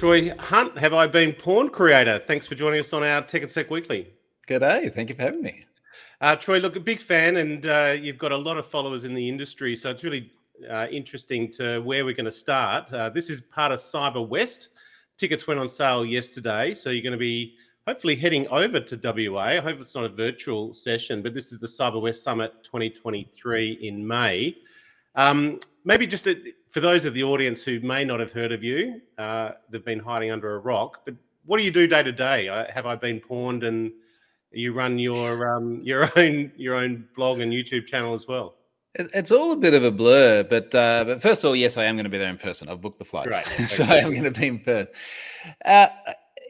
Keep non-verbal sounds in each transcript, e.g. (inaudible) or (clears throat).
Troy Hunt, have I been pawned creator? Thanks for joining us on our Tech and Sec Weekly. G'day, thank you for having me. Uh, Troy, look, a big fan, and uh, you've got a lot of followers in the industry, so it's really uh, interesting to where we're going to start. Uh, this is part of Cyber West. Tickets went on sale yesterday, so you're going to be hopefully heading over to WA. I hope it's not a virtual session, but this is the Cyber West Summit 2023 in May. Um, maybe just a, for those of the audience who may not have heard of you, uh, they've been hiding under a rock. But what do you do day to day? Have I been pawned and you run your um, your (laughs) own your own blog and YouTube channel as well? It's all a bit of a blur, but uh, but first of all, yes, I am going to be there in person. I've booked the flights, right. (laughs) so I am going to be in Perth. Uh,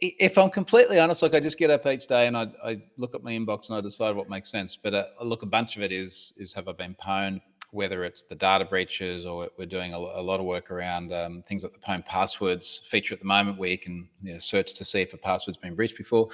if I'm completely honest, like I just get up each day and I, I look at my inbox and I decide what makes sense. But uh, look, a bunch of it is is have I been pwned? Whether it's the data breaches or we're doing a, a lot of work around um, things like the pwn passwords feature at the moment, where you can you know, search to see if a password's been breached before.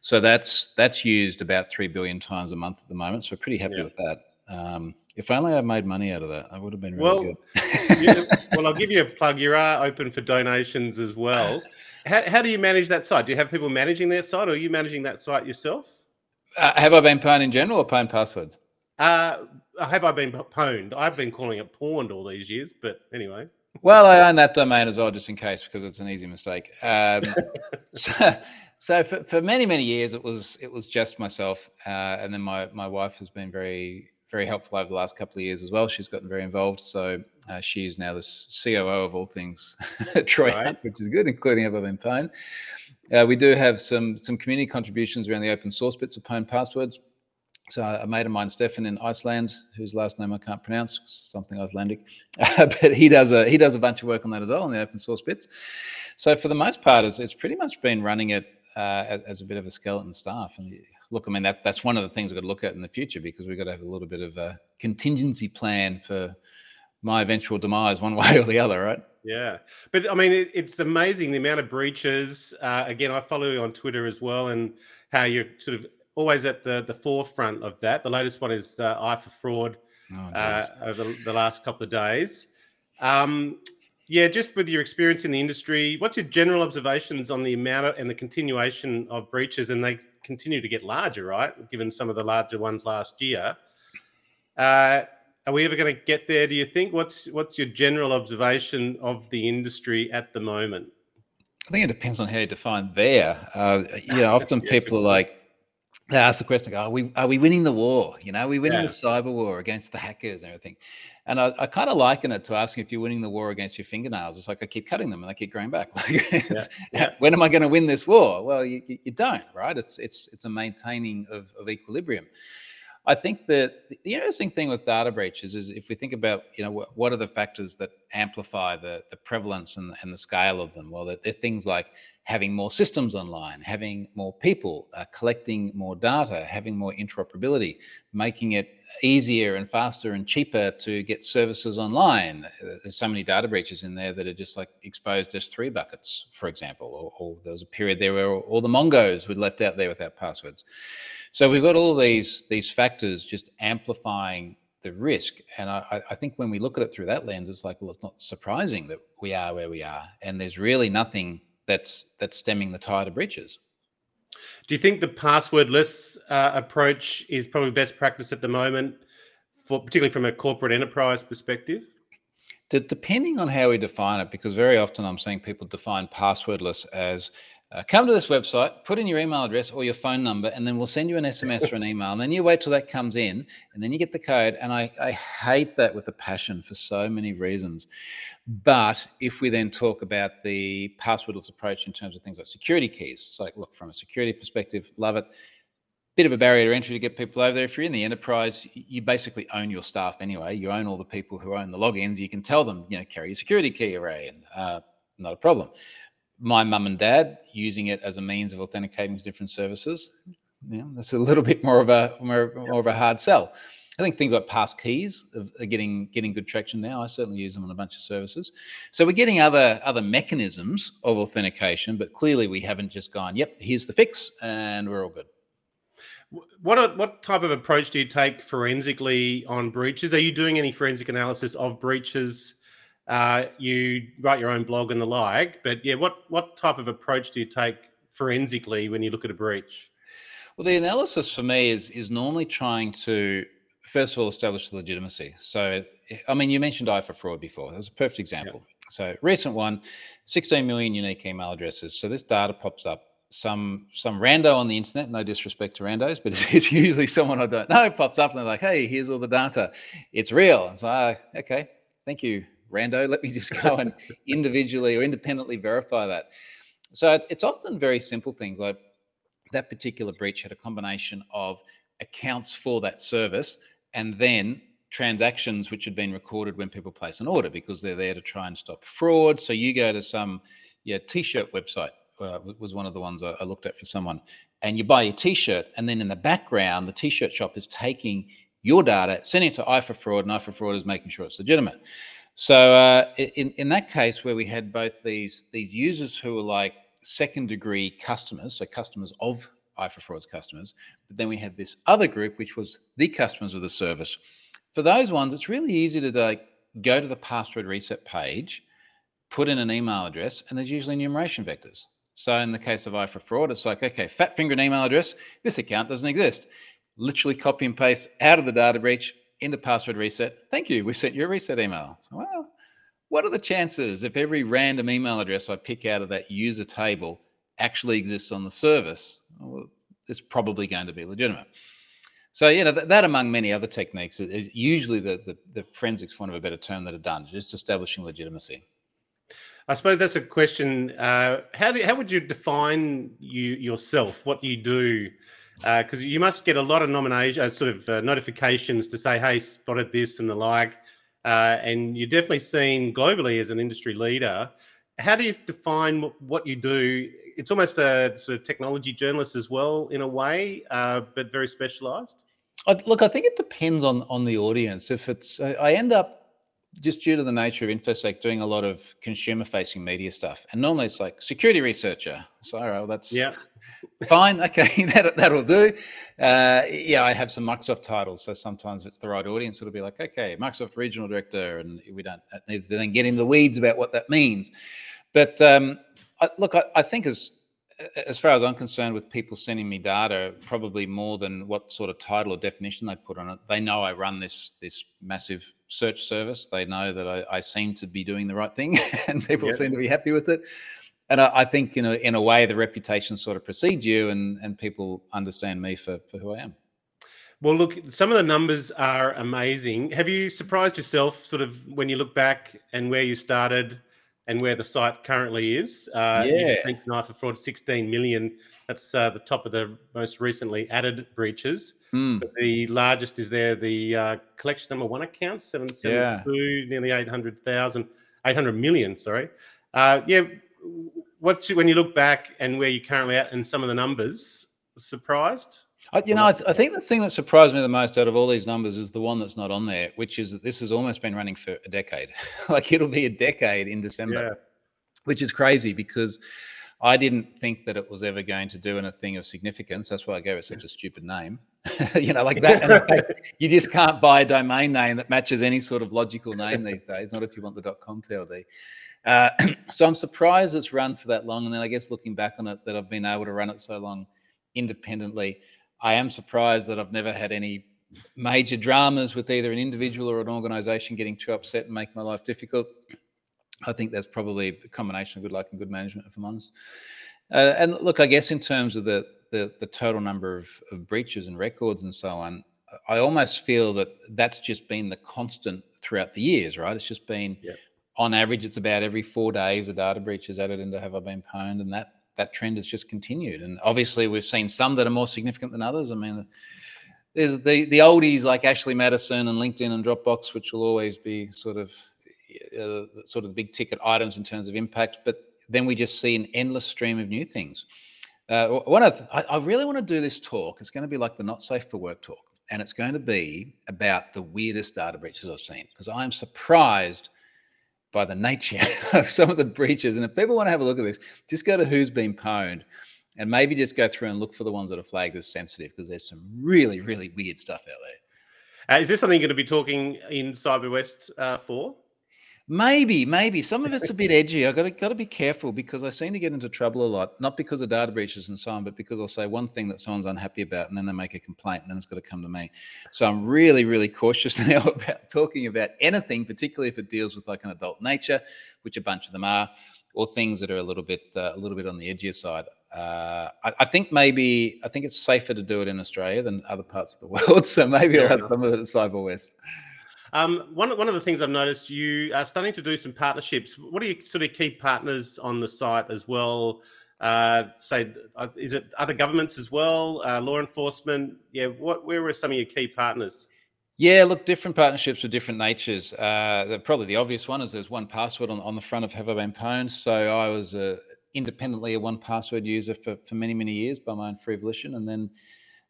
So that's that's used about three billion times a month at the moment. So we're pretty happy yeah. with that. Um, if only I made money out of that, I would have been really well, good. (laughs) (laughs) well, I'll give you a plug. You are open for donations as well. How, how do you manage that site? Do you have people managing that site, or are you managing that site yourself? Uh, have I been pwned in general or pwned passwords? Uh, have I been pwned? I've been calling it pawned all these years, but anyway. Well, I own that domain as well, just in case, because it's an easy mistake. Um, (laughs) so, so for, for many many years, it was it was just myself, uh, and then my my wife has been very very helpful over the last couple of years as well. She's gotten very involved. So uh, she is now the COO of all things (laughs) Troy right. Hunt, which is good, including Have I Been Pwned. Uh, we do have some some community contributions around the open source bits of Pwn passwords. So a mate of mine, Stefan in Iceland, whose last name I can't pronounce, something Icelandic, (laughs) but he does a he does a bunch of work on that as well on the open source bits. So for the most part, it's, it's pretty much been running it uh, as, a bit of a skeleton staff, and look, I mean, that, that's one of the things we've got to look at in the future because we've got to have a little bit of a contingency plan for my eventual demise, one (laughs) way or the other, right? Yeah, but I mean, it, it's amazing the amount of breaches. Uh, again, I follow you on Twitter as well, and how you're sort of always at the the forefront of that. The latest one is uh, Eye for Fraud oh, uh, over the last couple of days. Um, yeah, just with your experience in the industry, what's your general observations on the amount of, and the continuation of breaches? And they continue to get larger, right? Given some of the larger ones last year. Uh, are we ever going to get there? Do you think? What's what's your general observation of the industry at the moment? I think it depends on how you define there. Uh, you know, (laughs) often people are like, they ask the question, are we are we winning the war? You know, are we winning yeah. the cyber war against the hackers and everything? And I, I kind of liken it to asking if you're winning the war against your fingernails. It's like I keep cutting them and they keep growing back. (laughs) Like, yeah, yeah. (laughs) when am I going to win this war? Well, you, you don't, right? It's it's it's a maintaining of, of equilibrium. I think that the interesting thing with data breaches is if we think about, you know, what are the factors that amplify the, the prevalence and, and the scale of them? Well, they're, they're things like having more systems online, having more people, uh, collecting more data, having more interoperability, making it easier and faster and cheaper to get services online. Uh, there's so many data breaches in there that are just like exposed S3 buckets, for example, or, or there was a period there where all the Mongos were left out there without passwords. So we've got all these these factors just amplifying the risk. And I, I, think when we look at it through that lens, it's like, well, it's not surprising that we are where we are, and there's really nothing that's that's stemming the tide of breaches. Do you think the passwordless uh, approach is probably best practice at the moment, for particularly from a corporate enterprise perspective? depending on how we define it, because very often I'm seeing people define passwordless as uh, come to this website, put in your email address or your phone number, and then we'll send you an SMS or an email. And then you wait till that comes in, and then you get the code. And I, I hate that with a passion for so many reasons. But if we then talk about the passwordless approach in terms of things like security keys, it's like, look, from a security perspective, love it. Bit of a barrier to entry to get people over there. If you're in the enterprise, you basically own your staff anyway. You own all the people who own the logins. You can tell them, you know, carry a security key array, and uh, not a problem my mum and dad using it as a means of authenticating to different services. Yeah, that's a little (laughs) bit more of a more, more of a hard sell. I think things like pass keys are getting getting good traction now. I certainly use them on a bunch of services. So we're getting other other mechanisms of authentication, but clearly we haven't just gone, "Yep, here's the fix," and we're all good. What what type of approach do you take forensically on breaches? Are you doing any forensic analysis of breaches Uh, you write your own blog and the like, but yeah, what what type of approach do you take forensically when you look at a breach? Well, the analysis for me is is normally trying to first of all establish the legitimacy. So, I mean, you mentioned Eye4Fraud before. That was a perfect example. So, recent one, 16 million unique email addresses. So this data pops up. Some some rando on the internet, no disrespect to randos, but it's, (laughs) it's usually someone I don't know pops up and they're like, "Hey, here's all the data. It's real." It's so, uh, okay, thank you, rando. Let me just go and (laughs) individually or independently verify that. So it's, it's often very simple things like that particular breach had a combination of accounts for that service and then transactions which had been recorded when people place an order because they're there to try and stop fraud. So you go to some yeah t-shirt website uh, was one of the ones I, I looked at for someone, and you buy a t-shirt, and then in the background the t-shirt shop is taking your data, sending it to Eye4Fraud, and Eye4Fraud is making sure it's legitimate. So uh, in in that case where we had both these these users who were like second degree customers, so customers of Eye4Fraud's customers. But then we had this other group, which was the customers of the service. For those ones, it's really easy to like, go to the password reset page, put in an email address, and there's usually enumeration vectors. So in the case of Eye4Fraud, it's like, okay, fat finger an email address, this account doesn't exist. Literally copy and paste out of the data breach into password reset. Thank you, we sent you a reset email. So, well, what are the chances if every random email address I pick out of that user table actually exists on the service? Well, it's probably going to be legitimate. So, you know, that, that among many other techniques is, is usually the, the, the, forensics, for want of a better term, that are done, just establishing legitimacy. I suppose that's a question. Uh, how, do, how would you define you yourself? What do you do? Because uh, you must get a lot of nomination, uh, sort of uh, notifications to say, "Hey, spotted this" and the like. Uh, and you're definitely seen globally as an industry leader. How do you define what you do? It's almost a sort of technology journalist as well, in a way, uh, but very specialized. look, I think it depends on on the audience. If it's, I end up just due to the nature of infosec doing a lot of consumer facing media stuff and normally it's like security researcher. So all right well, that's yeah. (laughs) fine okay (laughs) that, that'll do. Uh, yeah i have some microsoft titles so sometimes if it's the right audience it'll be like okay microsoft regional director and we don't need to then get into the weeds about what that means. But um, I, look I, I think as as far as I'm concerned, with people sending me data, probably more than what sort of title or definition they put on it, they know I run this this massive search service. They know that I, I seem to be doing the right thing, (laughs) and people seem to be happy with it. And I, I, think, in a in a way, the reputation sort of precedes you, and and people understand me for for who I am. Well, look, some of the numbers are amazing. Have you surprised yourself, sort of, when you look back and where you started? And where the site currently is. Uh, yeah. Eye4Fraud 16 million. That's uh, the top of the most recently added breaches. Mm. But the largest is there, the uh, collection number one account, 772, yeah. nearly 800,000, 800 million, sorry. Uh, yeah. What's when you look back and where you're currently at and some of the numbers, surprised? I, you know, I, th- I, think the thing that surprised me the most out of all these numbers is the one that's not on there, which is that this has almost been running for a decade. (laughs) like it'll be a decade in December, yeah. which is crazy because I didn't think that it was ever going to do anything of significance. That's why I gave it such a stupid name. (laughs) you know, like that. you just can't buy a domain name that matches any sort of logical name (laughs) these days. Not if you want the .com TLD. Uh, (clears throat) so I'm surprised it's run for that long. And then I guess looking back on it, that I've been able to run it so long independently. I am surprised that I've never had any major dramas with either an individual or an organization getting too upset and make my life difficult. I think that's probably a combination of good luck and good management, if I'm honest. Uh, and look, I guess in terms of the the, the total number of, of, breaches and records and so on, I almost feel that that's just been the constant throughout the years, right? It's just been yep. on average, it's about every four days a data breach is added into have I been pwned, and that that trend has just continued. And obviously, we've seen some that are more significant than others. I mean, there's the the oldies like Ashley Madison and LinkedIn and Dropbox, which will always be sort of uh, sort of big ticket items in terms of impact. But then we just see an endless stream of new things. Uh, one of I, I really want to do this talk. It's going to be like the not safe for work talk, and it's going to be about the weirdest data breaches I've seen because I am surprised by the nature (laughs) of some of the breaches. And if people want to have a look at this, just go to who's been pwned and maybe just go through and look for the ones that are flagged as sensitive because there's some really, really weird stuff out there. Uh, is this something you're going to be talking in CyberWest uh, for? Maybe, maybe some of it's a bit edgy. I got to got to be careful because I seem to get into trouble a lot, not because of data breaches and so on, but because I'll say one thing that someone's unhappy about, and then they make a complaint, and then it's got to come to me. So I'm really, really cautious (laughs) now about talking about anything, particularly if it deals with like an adult nature, which a bunch of them are, or things that are a little bit uh, a little bit on the edgier side. Uh, I, I, think maybe I think it's safer to do it in Australia than other parts of the (laughs) world. So maybe I'll have some of it at Cyber West. Um, one, one of the things I've noticed, you are starting to do some partnerships. What are your sort of key partners on the site as well? Uh, say, uh, is it other governments as well, uh, law enforcement? Yeah, what where are some of your key partners? Yeah, look, different partnerships with different natures. Uh, probably the obvious one is there's 1Password on, on the front of Have I Been Pwned. So I was uh, independently a 1Password user for, for many, many years by my own free volition. And then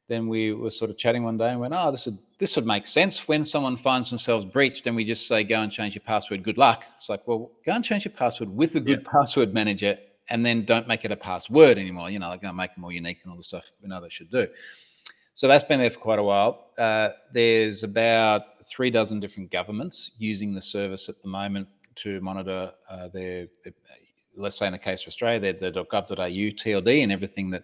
then we were sort of chatting one day and went, oh, this would this would make sense. When someone finds themselves breached and we just say, go and change your password, good luck. It's like, well, go and change your password with a good yeah. password manager and then don't make it a password anymore. You know, like going to make it more unique and all the stuff we know they should do. So that's been there for quite a while. Uh, there's about three dozen different governments using the service at the moment to monitor uh, their, their, let's say in the case of Australia, their, the .gov.au TLD and everything that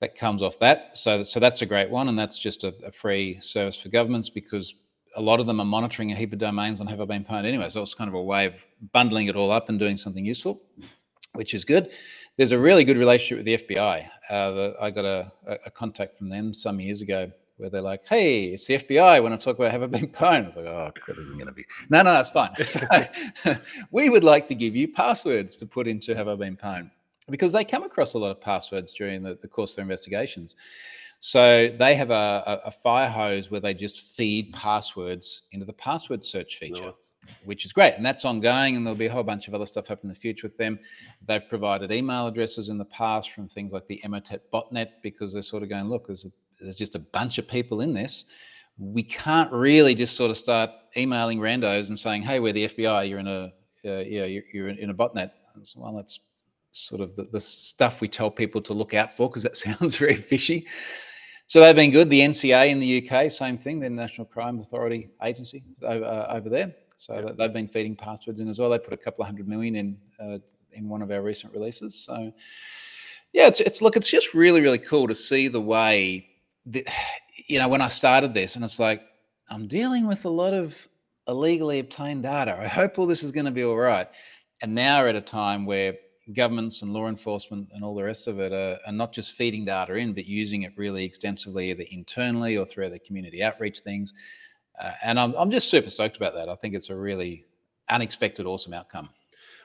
that comes off that. So, so that's a great one, and that's just a, a, free service for governments because a lot of them are monitoring a heap of domains on Have I Been Pwned anyway. So it's kind of a way of bundling it all up and doing something useful, which is good. There's a really good relationship with the FBI. Uh, the, I got a, a, contact from them some years ago where they're like, "Hey, it's the FBI. When I talk about Have I Been Pwned?" I was like, "Oh, God, isn't going to be." No, no, that's fine. (laughs) So, (laughs) we would like to give you passwords to put into Have I Been Pwned because they come across a lot of passwords during the, the course of their investigations. So they have a, a, fire hose where they just feed passwords into the password search feature, nice. which is great. And that's ongoing. And there'll be a whole bunch of other stuff happening in the future with them. They've provided email addresses in the past from things like the Emotet botnet because they're sort of going, look, there's, a, there's just a bunch of people in this. We can't really just sort of start emailing randos and saying, hey, we're the FBI, you're in a, uh, yeah, you're, you're in a botnet. So, well, that's sort of the, the stuff we tell people to look out for because that (laughs) sounds very fishy. So they've been good. The NCA in the UK, same thing. The National Crime Authority Agency over, uh, over there. So they've been feeding passwords in as well. They put a couple of hundred million in uh, in one of our recent releases. So yeah, it's it's look, it's just really really cool to see the way that (sighs) you know when I started this, and it's like I'm dealing with a lot of illegally obtained data. I hope all this is going to be all right. And now we're at a time where governments and law enforcement and all the rest of it are, are, not just feeding data in, but using it really extensively, either internally or through the community outreach things. Uh, and I'm, I'm just super stoked about that. I think it's a really unexpected, awesome outcome.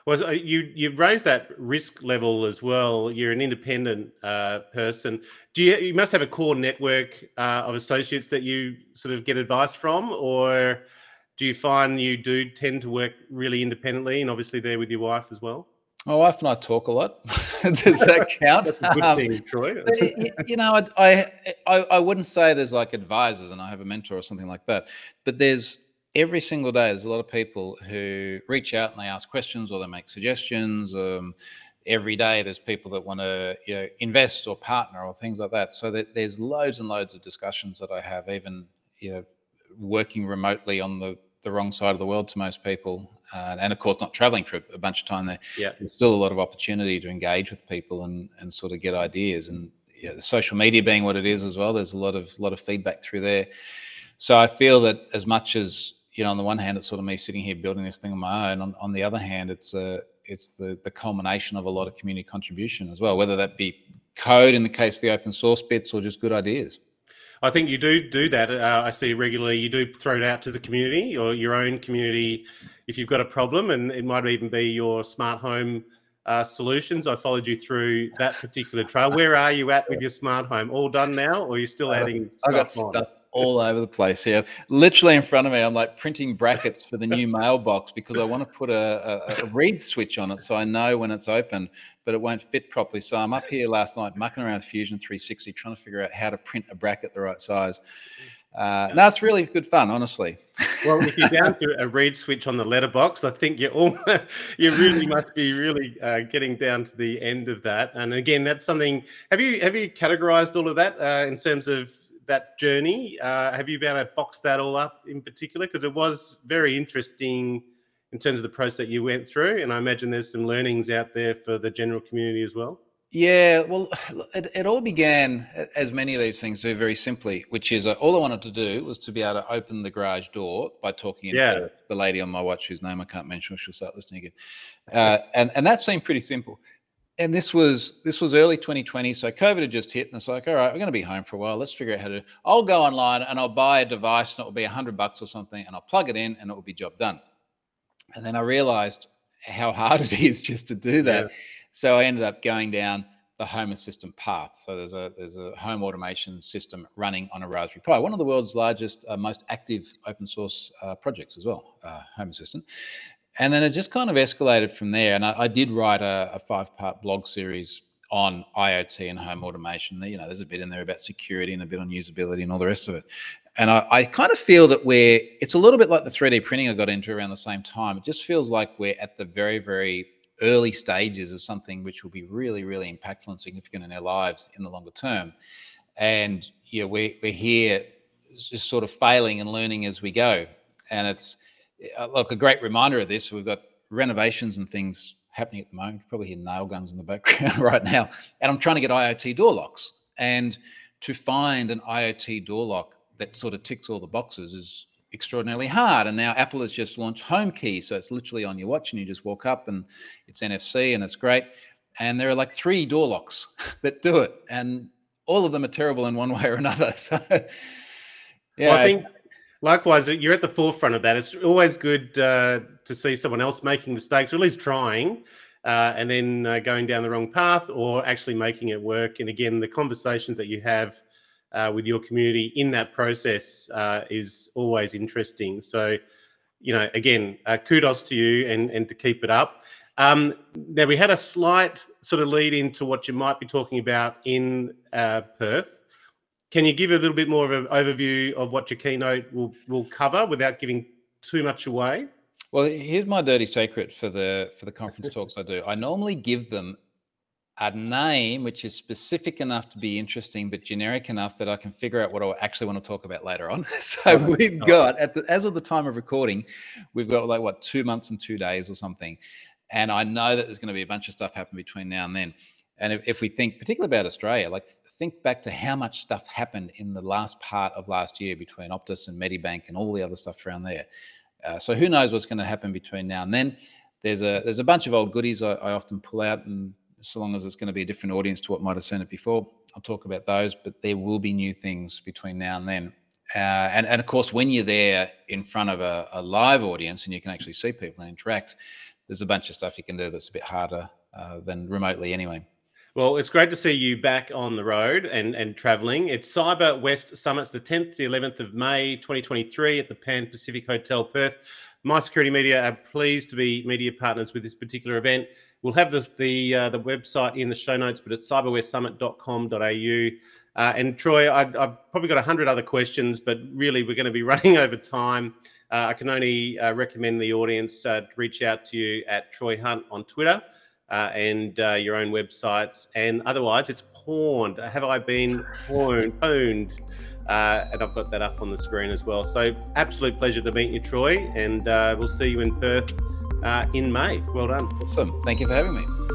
Well, uh, you you raised that risk level as well. You're an independent uh, person. Do you you must have a core network uh, of associates that you sort of get advice from, or do you find you do tend to work really independently and obviously there with your wife as well? My wife and I talk a lot. (laughs) Does that (laughs) count? good um, thing, Troy. you know, I, I I wouldn't say there's like advisors and I have a mentor or something like that, but there's every single day there's a lot of people who reach out and they ask questions or they make suggestions. Um, every day there's people that want to you know invest or partner or things like that. So that there's loads and loads of discussions that I have, even you know, working remotely on the the wrong side of the world to most people. Uh, and of course, not traveling for a bunch of time there. Yeah. There's still a lot of opportunity to engage with people and, and sort of get ideas. And yeah, social media being what it is as well, there's a lot of lot of feedback through there. So I feel that as much as you know, on the one hand, it's sort of me sitting here building this thing on my own. On, on the other hand, it's a it's the the culmination of a lot of community contribution as well, whether that be code in the case of the open source bits or just good ideas. I think you do do that. Uh, I see regularly. You do throw it out to the community or your own community if you've got a problem, and it might even be your smart home uh, solutions. I followed you through that particular trail. Where are you at with your smart home? All done now, or are you still adding? I got stuff all over the place here. Literally in front of me, I'm like printing brackets for the new mailbox because I want to put a, a, a, reed switch on it so I know when it's open, but it won't fit properly. So I'm up here last night mucking around with Fusion 360, trying to figure out how to print a bracket the right size. Uh, no, it's really good fun, honestly. (laughs) well, if you're down to a reed switch on the letterbox, I think you all (laughs) you really must be really uh, getting down to the end of that. And again, that's something. Have you have you categorized all of that uh, in terms of that journey? Uh, have you been able to box that all up in particular? Because it was very interesting in terms of the process that you went through, and I imagine there's some learnings out there for the general community as well. Yeah, well, it, it all began, as many of these things do, very simply, which is uh, all I wanted to do was to be able to open the garage door by talking into yeah. the lady on my watch whose name I can't mention, she'll start listening again. Uh, and, and that seemed pretty simple. And this was this was early 2020, so COVID had just hit, and it's like, all right, we're going to be home for a while. Let's figure out how to. I'll go online and I'll buy a device, and it will be a hundred bucks or something, and I'll plug it in, and it will be job done. And then I realized how hard it is just to do that. Yeah. So I ended up going down the home assistant path. So there's a there's a home automation system running on a Raspberry Pi, one of the world's largest, uh, most active open source uh, projects as well, uh, Home Assistant. And then it just kind of escalated from there. And I, I did write a, a five part blog series on IoT and home automation. You know, there's a bit in there about security and a bit on usability and all the rest of it. And I, I, kind of feel that we're, it's a little bit like the 3D printing I got into around the same time. It just feels like we're at the very, very early stages of something which will be really, really impactful and significant in our lives in the longer term. And yeah, we're, we're here just sort of failing and learning as we go. And it's uh, like a great reminder of this. We've got renovations and things happening at the moment. You probably hear nail guns in the background (laughs) right now. And I'm trying to get IoT door locks. And to find an IoT door lock that sort of ticks all the boxes is extraordinarily hard. And now Apple has just launched Home Key, so it's literally on your watch, and you just walk up, and it's NFC, and it's great. And there are like three door locks (laughs) that do it, and all of them are terrible in one way or another. (laughs) So, yeah, well, I think likewise, you're at the forefront of that. It's always good uh, to see someone else making mistakes, or at least trying. Uh, and then uh, going down the wrong path or actually making it work. And again, the conversations that you have uh, with your community in that process uh, is always interesting. So, you know, again, uh, kudos to you and, and to keep it up. Um, now, we had a slight sort of lead into what you might be talking about in Perth. Can you give a little bit more of an overview of what your keynote will, will cover without giving too much away? Well, here's my dirty secret for the for the conference (laughs) talks I do. I normally give them a name which is specific enough to be interesting, but generic enough that I can figure out what I actually want to talk about later on. (laughs) so we've got, at the, as of the time of recording, we've got like what two months and two days or something, and I know that there's going to be a bunch of stuff happen between now and then. And if, if we think particularly about Australia, like think back to how much stuff happened in the last part of last year between Optus and Medibank and all the other stuff around there. Uh, so who knows what's going to happen between now and then? There's a there's a bunch of old goodies I, I often pull out and so long as it's going to be a different audience to what might have seen it before. I'll talk about those, but there will be new things between now and then. Uh, and, and of course, when you're there in front of a, a, live audience and you can actually see people and interact, there's a bunch of stuff you can do that's a bit harder uh, than remotely anyway. Well, it's great to see you back on the road and, and traveling. It's Cyber West Summits, the 10th to 11th of May 2023 at the Pan Pacific Hotel, Perth. MySecurity Media are pleased to be media partners with this particular event. We'll have the the, uh, the website in the show notes, but it's cyberwestsummit.com.au. Uh, and Troy, I, have probably got a hundred other questions, but really we're going to be (laughs) running over time. Uh, I can only uh, recommend the audience uh, reach out to you at Troy Hunt on Twitter uh, and your own websites. And otherwise, it's pawned. Have I been pawned? Pawned. and I've got that up on the screen as well. So, absolute pleasure to meet you, Troy. And we'll see you in Perth uh, in May. Well done. Awesome. Thank you for having me.